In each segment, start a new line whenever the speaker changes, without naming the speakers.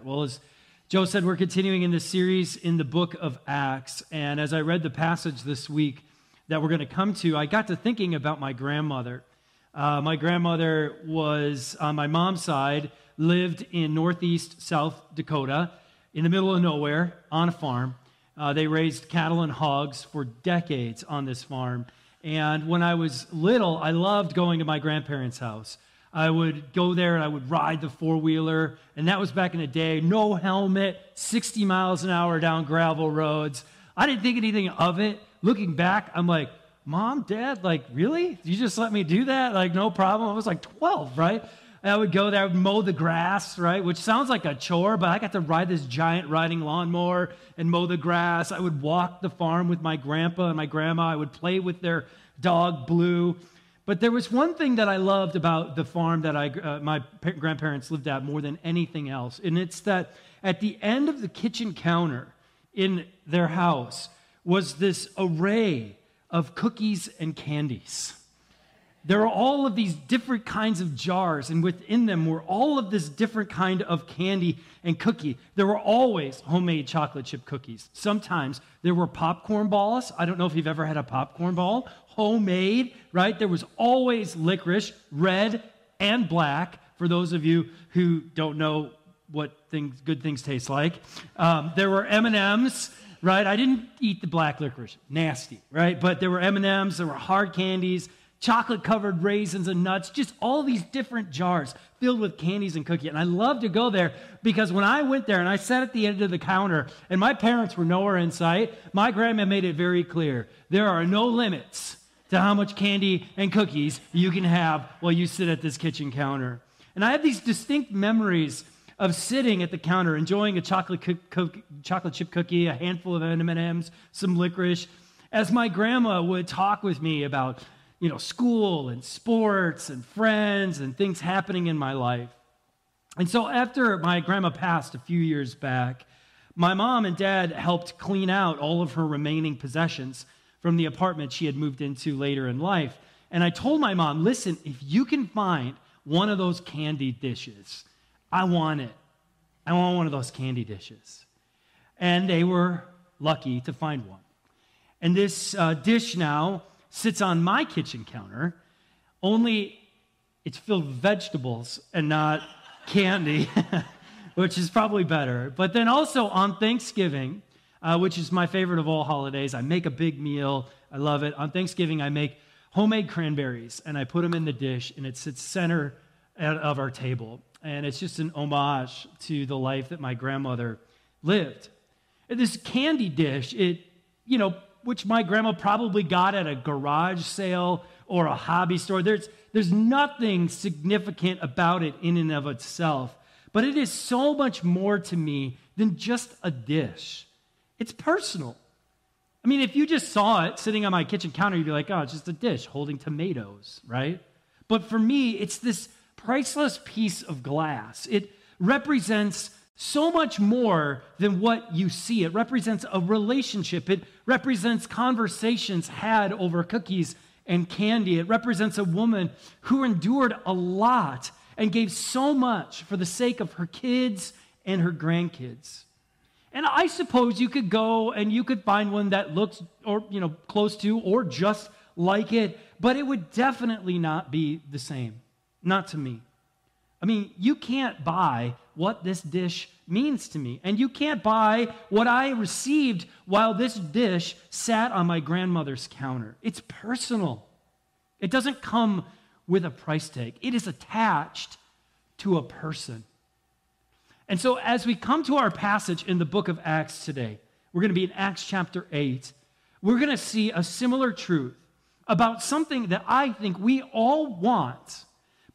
that? Well, as Joe said, we're continuing in this series in the book of Acts. And as I read the passage this week that we're going to come to, I got to thinking about my grandmother. Uh, my grandmother was, on my mom's side, lived in northeast South Dakota in the middle of nowhere on a farm. Uh, they raised cattle and hogs for decades on this farm. And when I was little, I loved going to my grandparents' house. I would go there and I would ride the four wheeler. And that was back in the day. No helmet, 60 miles an hour down gravel roads. I didn't think anything of it. Looking back, I'm like, Mom, Dad, like, really? You just let me do that? Like, no problem. I was like 12, right? And I would go there, I would mow the grass, right? Which sounds like a chore, but I got to ride this giant riding lawnmower and mow the grass. I would walk the farm with my grandpa and my grandma. I would play with their dog, Blue. But there was one thing that I loved about the farm that I, uh, my grandparents lived at more than anything else, and it's that at the end of the kitchen counter in their house was this array of cookies and candies. There are all of these different kinds of jars, and within them were all of this different kind of candy and cookie. There were always homemade chocolate chip cookies. Sometimes there were popcorn balls. I don't know if you've ever had a popcorn ball homemade, right? There was always licorice, red and black, for those of you who don't know what things, good things taste like. Um, there were M&Ms, right? I didn't eat the black licorice, nasty, right? But there were M&Ms, there were hard candies, chocolate covered raisins and nuts, just all these different jars filled with candies and cookies. And I love to go there because when I went there and I sat at the end of the counter and my parents were nowhere in sight, my grandma made it very clear there are no limits to how much candy and cookies you can have while you sit at this kitchen counter. And I have these distinct memories of sitting at the counter, enjoying a chocolate, co- co- chocolate chip cookie, a handful of M&Ms, some licorice, as my grandma would talk with me about, you know, school and sports and friends and things happening in my life. And so after my grandma passed a few years back, my mom and dad helped clean out all of her remaining possessions from the apartment she had moved into later in life. And I told my mom, listen, if you can find one of those candy dishes, I want it. I want one of those candy dishes. And they were lucky to find one. And this uh, dish now sits on my kitchen counter, only it's filled with vegetables and not candy, which is probably better. But then also on Thanksgiving, uh, which is my favorite of all holidays. I make a big meal. I love it. On Thanksgiving, I make homemade cranberries and I put them in the dish, and it sits center of our table. And it's just an homage to the life that my grandmother lived. This candy dish, it, you know, which my grandma probably got at a garage sale or a hobby store. There's, there's nothing significant about it in and of itself, but it is so much more to me than just a dish. It's personal. I mean, if you just saw it sitting on my kitchen counter, you'd be like, oh, it's just a dish holding tomatoes, right? But for me, it's this priceless piece of glass. It represents so much more than what you see. It represents a relationship, it represents conversations had over cookies and candy. It represents a woman who endured a lot and gave so much for the sake of her kids and her grandkids. And I suppose you could go and you could find one that looks or you know close to or just like it, but it would definitely not be the same. Not to me. I mean, you can't buy what this dish means to me. And you can't buy what I received while this dish sat on my grandmother's counter. It's personal. It doesn't come with a price tag. It is attached to a person. And so, as we come to our passage in the book of Acts today, we're going to be in Acts chapter 8. We're going to see a similar truth about something that I think we all want,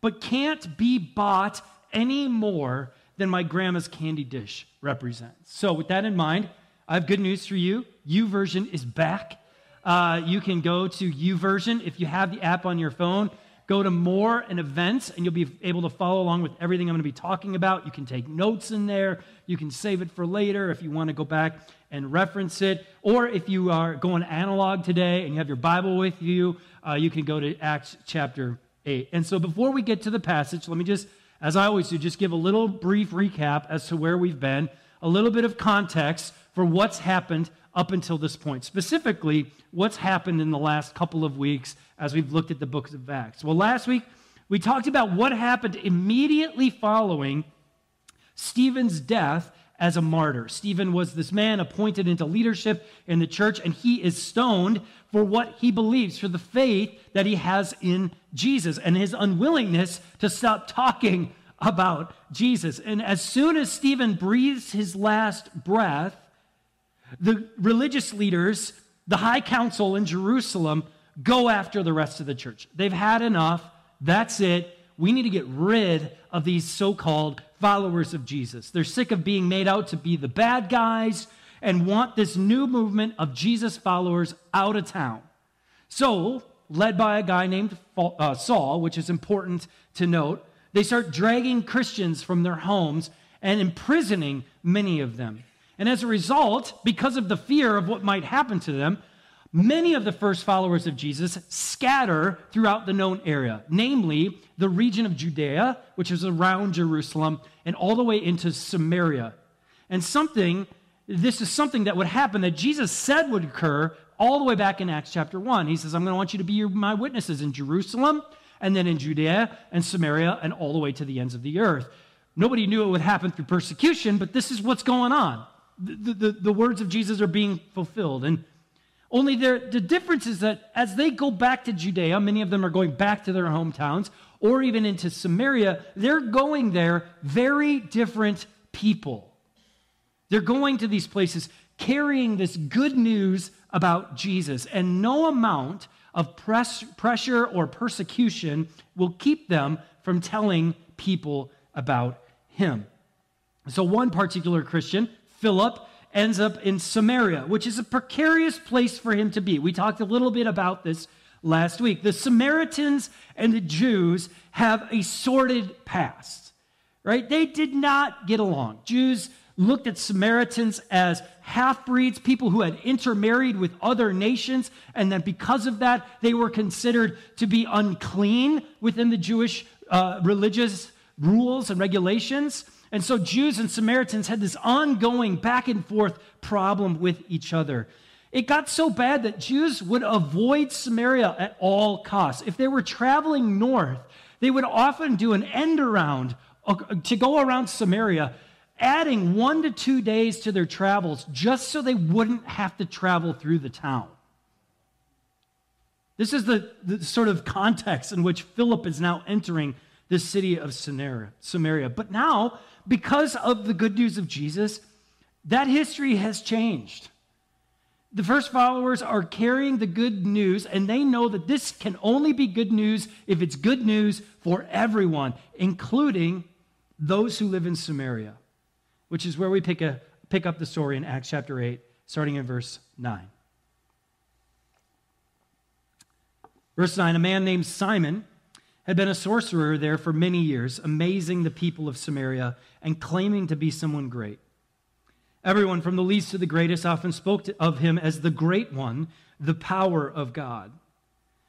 but can't be bought any more than my grandma's candy dish represents. So, with that in mind, I have good news for you. YouVersion is back. Uh, you can go to YouVersion if you have the app on your phone. Go to more and events, and you'll be able to follow along with everything I'm going to be talking about. You can take notes in there. You can save it for later if you want to go back and reference it. Or if you are going analog today and you have your Bible with you, uh, you can go to Acts chapter 8. And so before we get to the passage, let me just as I always do, just give a little brief recap as to where we've been, a little bit of context for what's happened up until this point. Specifically, what's happened in the last couple of weeks as we've looked at the books of Acts. Well, last week, we talked about what happened immediately following Stephen's death as a martyr. Stephen was this man appointed into leadership in the church, and he is stoned for what he believes, for the faith that he has in Jesus, and his unwillingness to stop talking about Jesus. And as soon as Stephen breathes his last breath, the religious leaders, the high council in Jerusalem, go after the rest of the church. They've had enough. That's it. We need to get rid of these so called followers of Jesus. They're sick of being made out to be the bad guys and want this new movement of Jesus followers out of town. So, led by a guy named uh, Saul, which is important to note, they start dragging Christians from their homes and imprisoning many of them. And as a result, because of the fear of what might happen to them, many of the first followers of Jesus scatter throughout the known area, namely the region of Judea, which is around Jerusalem, and all the way into Samaria. And something, this is something that would happen that Jesus said would occur all the way back in Acts chapter 1. He says, I'm going to want you to be my witnesses in Jerusalem, and then in Judea and Samaria, and all the way to the ends of the earth. Nobody knew it would happen through persecution, but this is what's going on. The, the, the words of Jesus are being fulfilled. And only the difference is that as they go back to Judea, many of them are going back to their hometowns or even into Samaria, they're going there very different people. They're going to these places carrying this good news about Jesus, and no amount of press, pressure or persecution will keep them from telling people about him. So, one particular Christian, Philip, ends up in Samaria, which is a precarious place for him to be. We talked a little bit about this last week. The Samaritans and the Jews have a sordid past, right? They did not get along. Jews looked at Samaritans as half breeds, people who had intermarried with other nations, and that because of that, they were considered to be unclean within the Jewish uh, religious rules and regulations. And so Jews and Samaritans had this ongoing back and forth problem with each other. It got so bad that Jews would avoid Samaria at all costs. If they were traveling north, they would often do an end around uh, to go around Samaria, adding one to two days to their travels just so they wouldn't have to travel through the town. This is the, the sort of context in which Philip is now entering the city of Samaria. But now, because of the good news of Jesus, that history has changed. The first followers are carrying the good news, and they know that this can only be good news if it's good news for everyone, including those who live in Samaria, which is where we pick, a, pick up the story in Acts chapter 8, starting in verse 9. Verse 9 A man named Simon had been a sorcerer there for many years, amazing the people of Samaria and claiming to be someone great. Everyone from the least to the greatest often spoke of him as the great one, the power of God.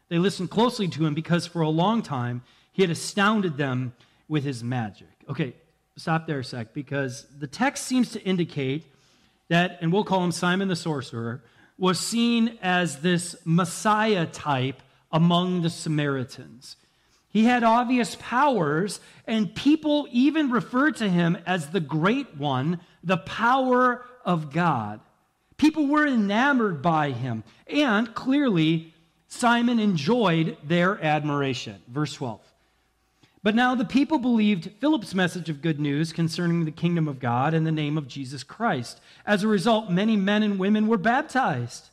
They listened closely to him because for a long time he had astounded them with his magic. Okay, stop there a sec because the text seems to indicate that, and we'll call him Simon the sorcerer, was seen as this Messiah type among the Samaritans. He had obvious powers, and people even referred to him as the Great One, the power of God. People were enamored by him, and clearly, Simon enjoyed their admiration. Verse 12. But now the people believed Philip's message of good news concerning the kingdom of God and the name of Jesus Christ. As a result, many men and women were baptized.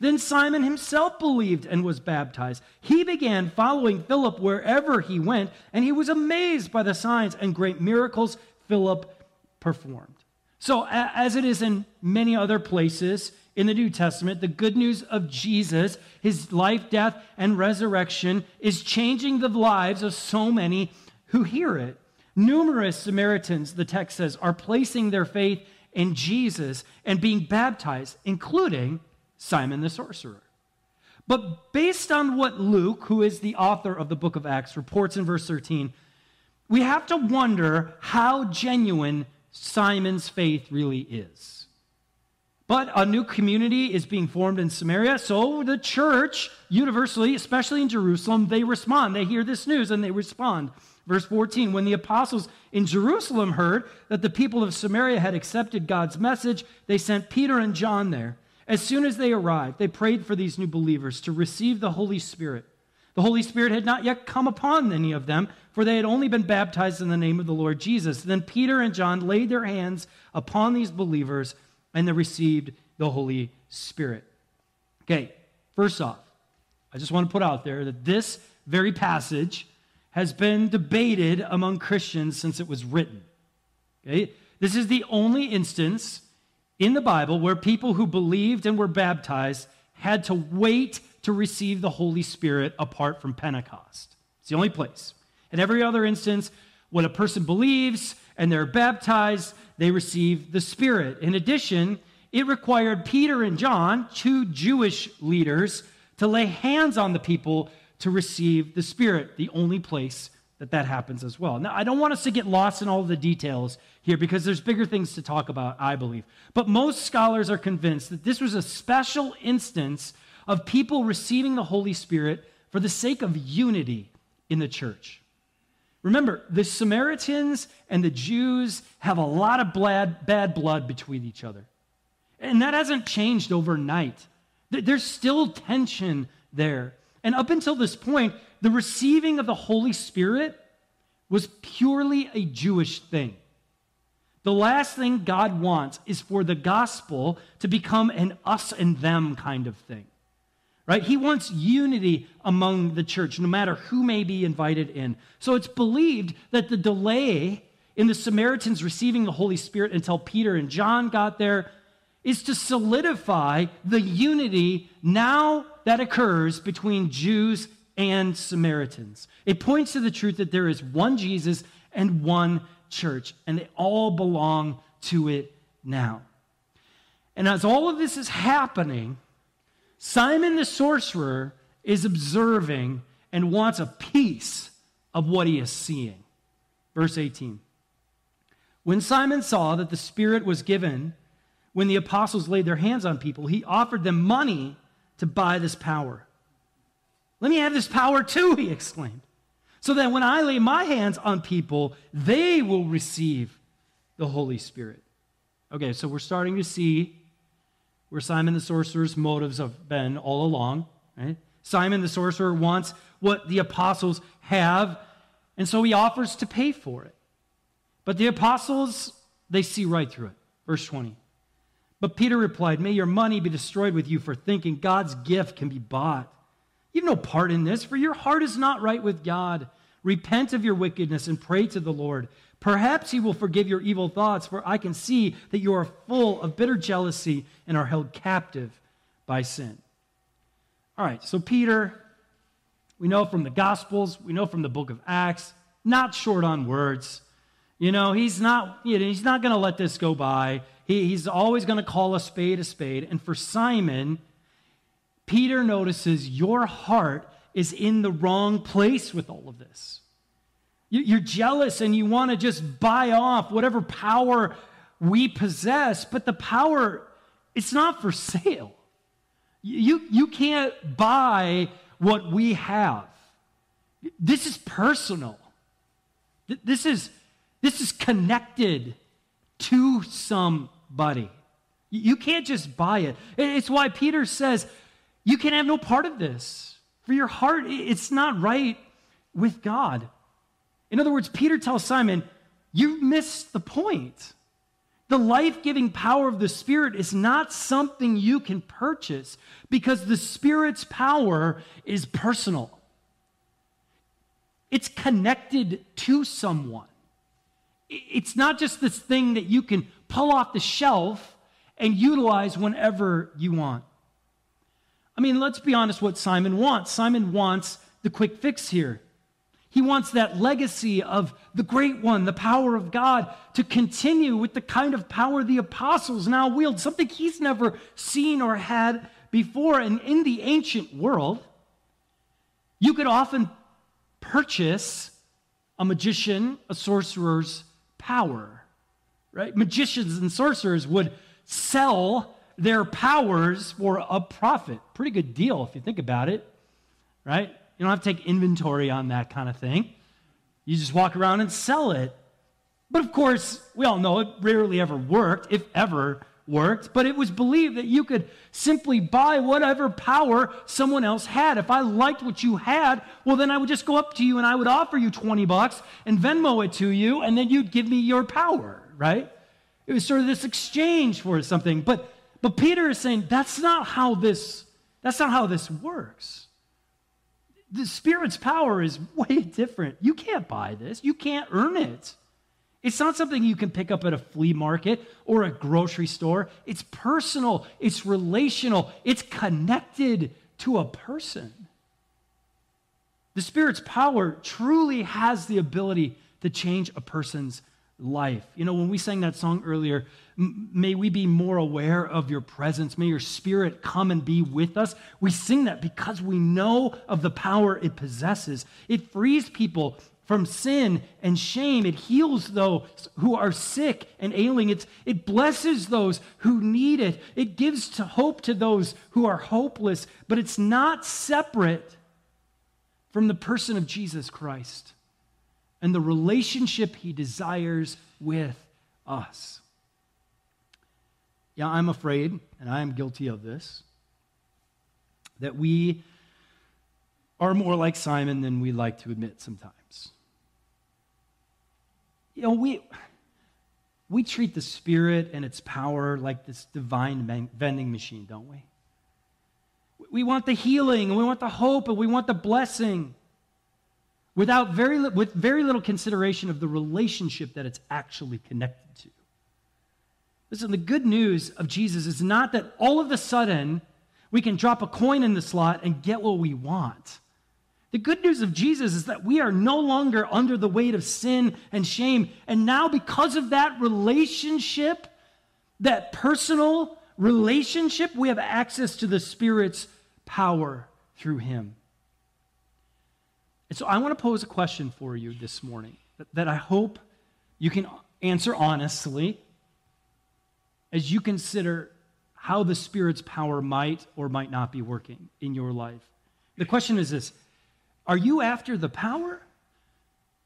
Then Simon himself believed and was baptized. He began following Philip wherever he went, and he was amazed by the signs and great miracles Philip performed. So, as it is in many other places in the New Testament, the good news of Jesus, his life, death, and resurrection, is changing the lives of so many who hear it. Numerous Samaritans, the text says, are placing their faith in Jesus and being baptized, including Simon the sorcerer. But based on what Luke, who is the author of the book of Acts, reports in verse 13, we have to wonder how genuine Simon's faith really is. But a new community is being formed in Samaria, so the church, universally, especially in Jerusalem, they respond. They hear this news and they respond. Verse 14 When the apostles in Jerusalem heard that the people of Samaria had accepted God's message, they sent Peter and John there. As soon as they arrived, they prayed for these new believers to receive the Holy Spirit. The Holy Spirit had not yet come upon any of them, for they had only been baptized in the name of the Lord Jesus. Then Peter and John laid their hands upon these believers, and they received the Holy Spirit. Okay, first off, I just want to put out there that this very passage has been debated among Christians since it was written. Okay? This is the only instance in the Bible where people who believed and were baptized had to wait to receive the Holy Spirit apart from Pentecost. It's the only place. In every other instance, when a person believes and they're baptized, they receive the Spirit. In addition, it required Peter and John, two Jewish leaders, to lay hands on the people to receive the Spirit, the only place that that happens as well. Now, I don't want us to get lost in all the details here because there's bigger things to talk about, I believe. But most scholars are convinced that this was a special instance of people receiving the Holy Spirit for the sake of unity in the church. Remember, the Samaritans and the Jews have a lot of bad, bad blood between each other. And that hasn't changed overnight. There's still tension there. And up until this point, the receiving of the Holy Spirit was purely a Jewish thing. The last thing God wants is for the gospel to become an us and them kind of thing. Right? He wants unity among the church, no matter who may be invited in. So it's believed that the delay in the Samaritans receiving the Holy Spirit until Peter and John got there is to solidify the unity now that occurs between Jews and Samaritans. It points to the truth that there is one Jesus and one church, and they all belong to it now. And as all of this is happening, Simon the sorcerer is observing and wants a piece of what he is seeing. Verse 18. When Simon saw that the Spirit was given, when the apostles laid their hands on people, he offered them money to buy this power. Let me have this power too, he exclaimed, so that when I lay my hands on people, they will receive the Holy Spirit. Okay, so we're starting to see where Simon the sorcerer's motives have been all along. Right? Simon the sorcerer wants what the apostles have, and so he offers to pay for it. But the apostles, they see right through it. Verse 20. But Peter replied, May your money be destroyed with you for thinking God's gift can be bought. You have no part in this, for your heart is not right with God. Repent of your wickedness and pray to the Lord. Perhaps he will forgive your evil thoughts, for I can see that you are full of bitter jealousy and are held captive by sin. All right, so Peter, we know from the Gospels, we know from the book of Acts, not short on words. You know, he's not, you know, he's not going to let this go by. He, he's always going to call a spade a spade. And for Simon, Peter notices your heart is in the wrong place with all of this. You're jealous and you want to just buy off whatever power we possess, but the power, it's not for sale. You, you can't buy what we have. This is personal. This is, this is connected to somebody. You can't just buy it. It's why Peter says, you can have no part of this. For your heart, it's not right with God. In other words, Peter tells Simon, you missed the point. The life giving power of the Spirit is not something you can purchase because the Spirit's power is personal, it's connected to someone. It's not just this thing that you can pull off the shelf and utilize whenever you want. I mean, let's be honest what Simon wants. Simon wants the quick fix here. He wants that legacy of the great one, the power of God, to continue with the kind of power the apostles now wield, something he's never seen or had before. And in the ancient world, you could often purchase a magician, a sorcerer's power, right? Magicians and sorcerers would sell their powers for a profit. Pretty good deal if you think about it, right? You don't have to take inventory on that kind of thing. You just walk around and sell it. But of course, we all know it rarely ever worked, if ever worked, but it was believed that you could simply buy whatever power someone else had. If I liked what you had, well, then I would just go up to you and I would offer you 20 bucks and Venmo it to you, and then you'd give me your power, right? It was sort of this exchange for something. But, but Peter is saying that's not how this, that's not how this works. The Spirit's power is way different. You can't buy this, you can't earn it. It's not something you can pick up at a flea market or a grocery store. It's personal, it's relational, it's connected to a person. The Spirit's power truly has the ability to change a person's life. You know, when we sang that song earlier, may we be more aware of your presence. May your spirit come and be with us. We sing that because we know of the power it possesses. It frees people from sin and shame. It heals those who are sick and ailing. It's, it blesses those who need it. It gives to hope to those who are hopeless, but it's not separate from the person of Jesus Christ and the relationship he desires with us. Yeah, I'm afraid, and I am guilty of this, that we are more like Simon than we like to admit sometimes. You know, we, we treat the Spirit and its power like this divine vending machine, don't we? We want the healing, and we want the hope, and we want the blessing without very, with very little consideration of the relationship that it's actually connected to. Listen, the good news of Jesus is not that all of a sudden we can drop a coin in the slot and get what we want. The good news of Jesus is that we are no longer under the weight of sin and shame. And now, because of that relationship, that personal relationship, we have access to the Spirit's power through Him. And so, I want to pose a question for you this morning that, that I hope you can answer honestly as you consider how the Spirit's power might or might not be working in your life. The question is this are you after the power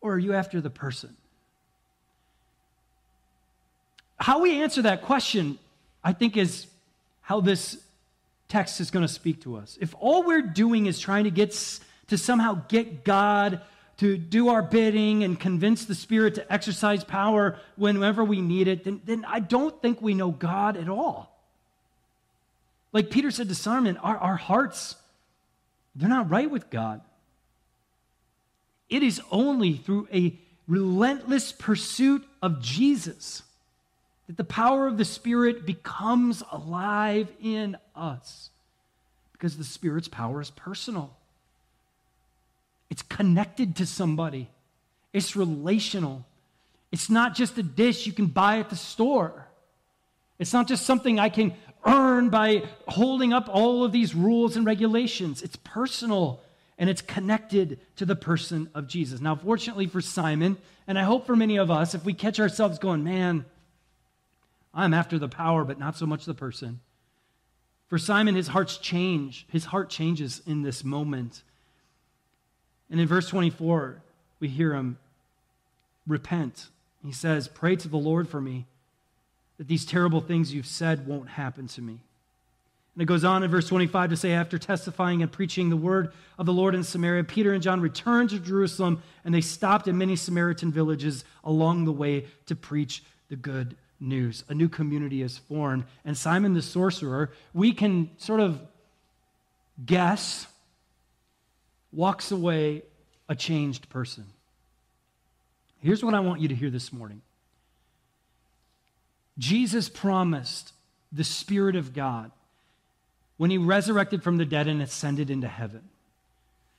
or are you after the person? How we answer that question, I think, is how this text is going to speak to us. If all we're doing is trying to get to somehow get God to do our bidding and convince the Spirit to exercise power whenever we need it, then, then I don't think we know God at all. Like Peter said to Simon, our, our hearts, they're not right with God. It is only through a relentless pursuit of Jesus that the power of the Spirit becomes alive in us. Because the Spirit's power is personal, it's connected to somebody, it's relational. It's not just a dish you can buy at the store. It's not just something I can earn by holding up all of these rules and regulations. It's personal and it's connected to the person of Jesus. Now, fortunately for Simon, and I hope for many of us, if we catch ourselves going, man, I'm after the power, but not so much the person. For Simon, his heart's change. His heart changes in this moment. And in verse 24, we hear him repent. He says, Pray to the Lord for me that these terrible things you've said won't happen to me. And it goes on in verse 25 to say, after testifying and preaching the word of the Lord in Samaria, Peter and John returned to Jerusalem, and they stopped in many Samaritan villages along the way to preach the good news. A new community is formed. And Simon the sorcerer, we can sort of guess, walks away a changed person. Here's what I want you to hear this morning Jesus promised the Spirit of God when he resurrected from the dead and ascended into heaven.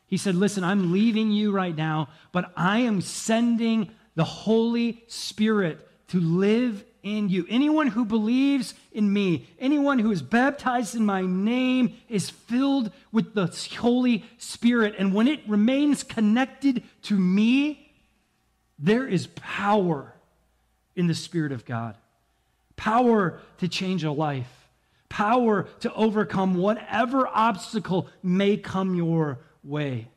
He said, Listen, I'm leaving you right now, but I am sending the Holy Spirit to live in you. Anyone who believes in me, anyone who is baptized in my name, is filled with the Holy Spirit. And when it remains connected to me, There is power in the Spirit of God, power to change a life, power to overcome whatever obstacle may come your way.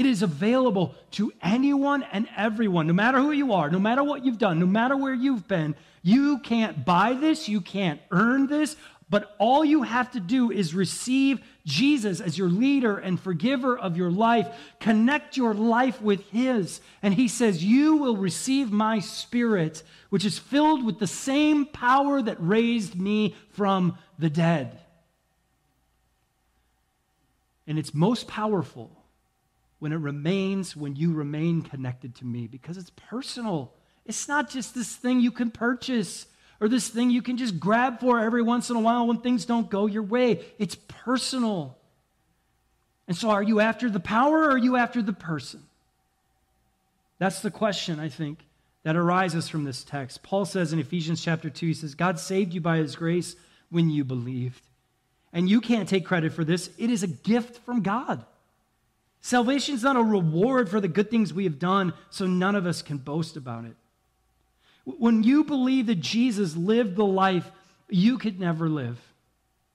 It is available to anyone and everyone, no matter who you are, no matter what you've done, no matter where you've been. You can't buy this, you can't earn this, but all you have to do is receive Jesus as your leader and forgiver of your life. Connect your life with His. And He says, You will receive my spirit, which is filled with the same power that raised me from the dead. And it's most powerful when it remains, when you remain connected to me, because it's personal. It's not just this thing you can purchase or this thing you can just grab for every once in a while when things don't go your way. It's personal. And so, are you after the power or are you after the person? That's the question, I think, that arises from this text. Paul says in Ephesians chapter 2, he says, God saved you by his grace when you believed. And you can't take credit for this, it is a gift from God. Salvation is not a reward for the good things we have done, so none of us can boast about it. When you believe that Jesus lived the life you could never live,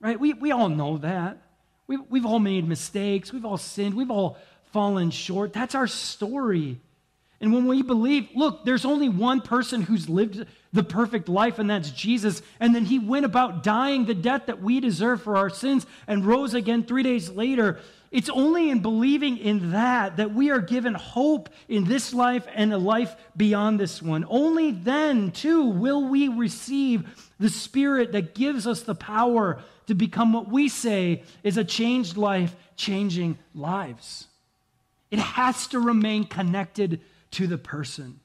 right? We, we all know that. We've, we've all made mistakes. We've all sinned. We've all fallen short. That's our story. And when we believe, look, there's only one person who's lived the perfect life, and that's Jesus. And then he went about dying the death that we deserve for our sins and rose again three days later. It's only in believing in that that we are given hope in this life and a life beyond this one. Only then, too, will we receive the Spirit that gives us the power to become what we say is a changed life, changing lives. It has to remain connected to the person.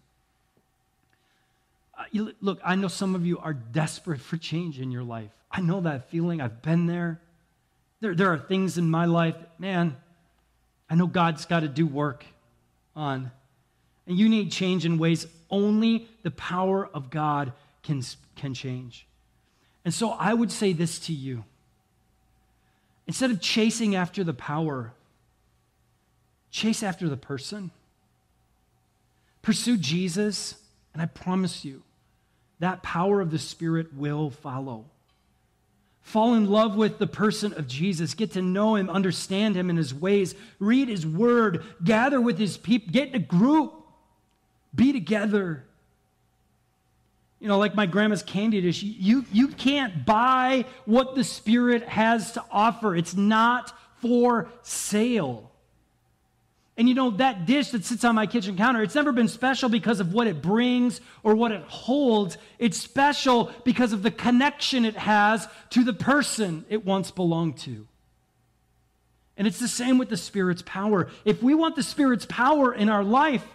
Uh, look, I know some of you are desperate for change in your life. I know that feeling. I've been there. There, there are things in my life, man, I know God's got to do work on. And you need change in ways only the power of God can, can change. And so I would say this to you instead of chasing after the power, chase after the person. Pursue Jesus, and I promise you, that power of the Spirit will follow. Fall in love with the person of Jesus. Get to know him, understand him and his ways. Read his word. Gather with his people. Get in a group. Be together. You know, like my grandma's candy dish, you, you can't buy what the Spirit has to offer. It's not for sale. And you know, that dish that sits on my kitchen counter, it's never been special because of what it brings or what it holds. It's special because of the connection it has to the person it once belonged to. And it's the same with the Spirit's power. If we want the Spirit's power in our life,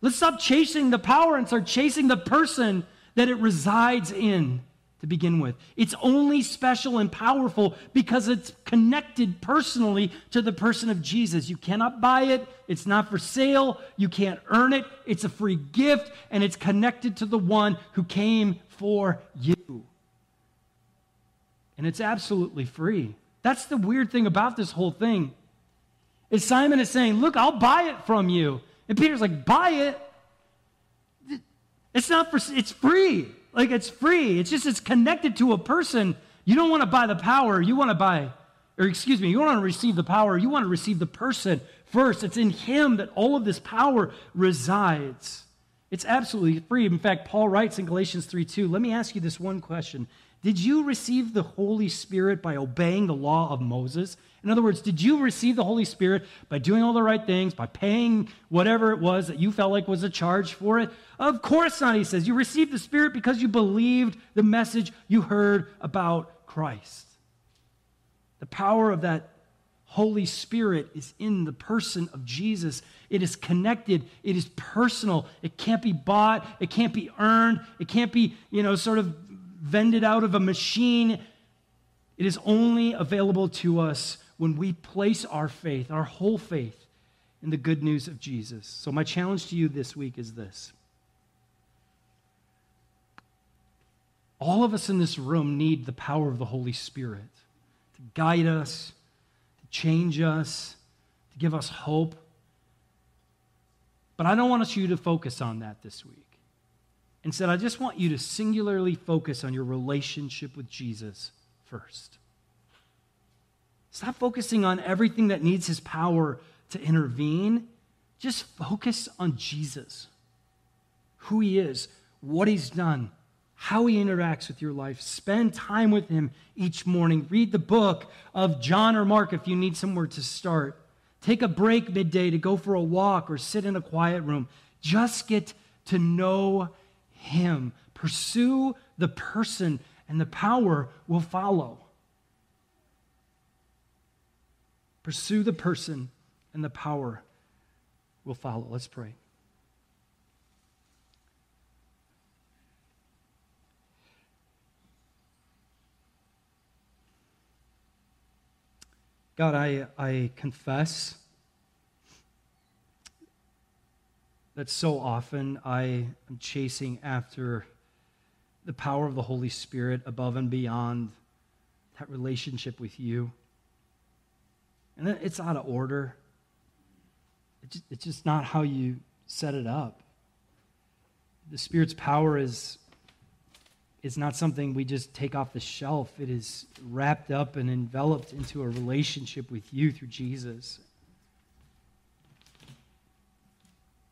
let's stop chasing the power and start chasing the person that it resides in to begin with. It's only special and powerful because it's connected personally to the person of Jesus. You cannot buy it, it's not for sale, you can't earn it, it's a free gift, and it's connected to the one who came for you. And it's absolutely free. That's the weird thing about this whole thing. Is Simon is saying, "Look, I'll buy it from you." And Peter's like, "Buy it? It's not for it's free." Like it's free. It's just it's connected to a person. You don't want to buy the power. You want to buy, or excuse me, you don't want to receive the power. You want to receive the person first. It's in him that all of this power resides. It's absolutely free. In fact, Paul writes in Galatians 3 2, let me ask you this one question. Did you receive the Holy Spirit by obeying the law of Moses? In other words, did you receive the Holy Spirit by doing all the right things, by paying whatever it was that you felt like was a charge for it? Of course not, he says. You received the Spirit because you believed the message you heard about Christ. The power of that Holy Spirit is in the person of Jesus. It is connected. It is personal. It can't be bought. It can't be earned. It can't be, you know, sort of vended out of a machine. It is only available to us when we place our faith, our whole faith, in the good news of Jesus. So, my challenge to you this week is this. All of us in this room need the power of the Holy Spirit to guide us, change us, to give us hope. But I don't want you to focus on that this week. Instead, I just want you to singularly focus on your relationship with Jesus first. Stop focusing on everything that needs his power to intervene. Just focus on Jesus, who he is, what he's done, how he interacts with your life. Spend time with him each morning. Read the book of John or Mark if you need somewhere to start. Take a break midday to go for a walk or sit in a quiet room. Just get to know him. Pursue the person, and the power will follow. Pursue the person, and the power will follow. Let's pray. God, I, I confess that so often I am chasing after the power of the Holy Spirit above and beyond that relationship with you. And it's out of order. It's just not how you set it up. The Spirit's power is, is not something we just take off the shelf. It is wrapped up and enveloped into a relationship with you through Jesus.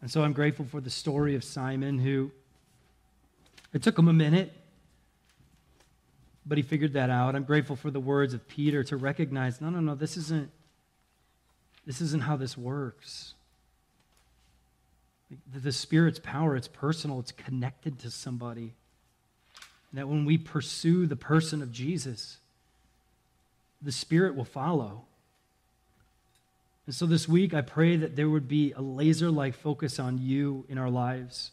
And so I'm grateful for the story of Simon, who it took him a minute, but he figured that out. I'm grateful for the words of Peter to recognize no, no, no, this isn't, this isn't how this works. The Spirit's power, it's personal, it's connected to somebody. That when we pursue the person of Jesus, the Spirit will follow. And so this week, I pray that there would be a laser like focus on you in our lives.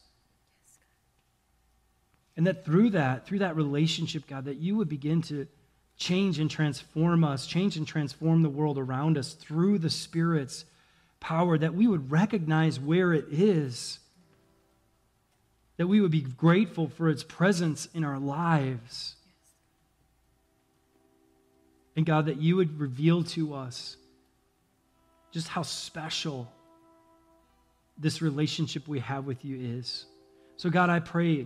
And that through that, through that relationship, God, that you would begin to change and transform us, change and transform the world around us through the Spirit's power, that we would recognize where it is, that we would be grateful for its presence in our lives. And God, that you would reveal to us just how special this relationship we have with you is. So, God, I pray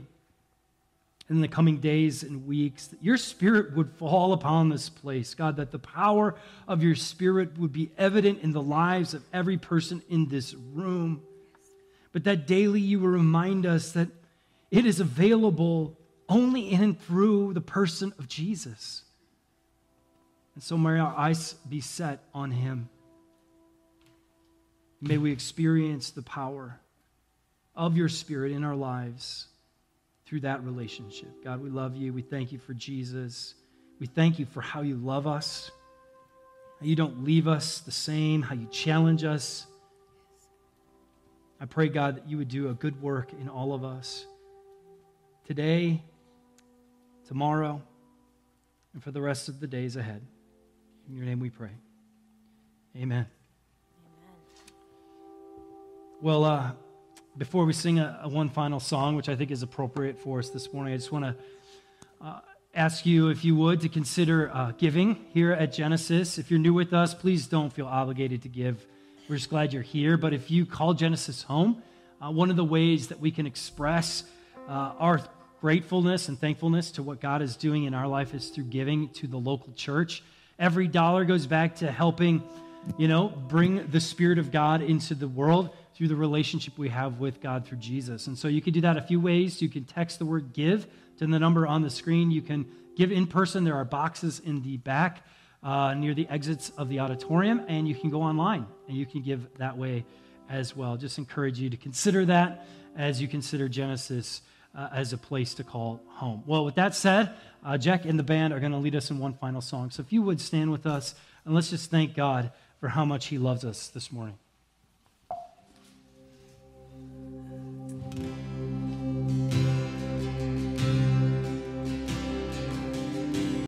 in the coming days and weeks that your spirit would fall upon this place. God, that the power of your spirit would be evident in the lives of every person in this room. But that daily you will remind us that it is available only in and through the person of Jesus. And so may our eyes be set on him. May we experience the power of your Spirit in our lives through that relationship. God, we love you. We thank you for Jesus. We thank you for how you love us, how you don't leave us the same, how you challenge us. I pray, God, that you would do a good work in all of us today, tomorrow, and for the rest of the days ahead. In your name we pray. Amen. Well, uh, before we sing a, a, one final song, which I think is appropriate for us this morning, I just want to uh, ask you, if you would, to consider uh, giving here at Genesis. If you're new with us, please don't feel obligated to give. We're just glad you're here. But if you call Genesis home, uh, one of the ways that we can express uh, our gratefulness and thankfulness to what God is doing in our life is through giving to the local church. Every dollar goes back to helping, you know, bring the Spirit of God into the world through the relationship we have with God through Jesus. And so you can do that a few ways. You can text the word give to the number on the screen. You can give in person. There are boxes in the back uh, near the exits of the auditorium, and you can go online and you can give that way as well. Just encourage you to consider that as you consider Genesis uh, as a place to call home. Well, with that said, uh, Jack and the band are going to lead us in one final song. So if you would stand with us, and let's just thank God for how much He loves us this morning.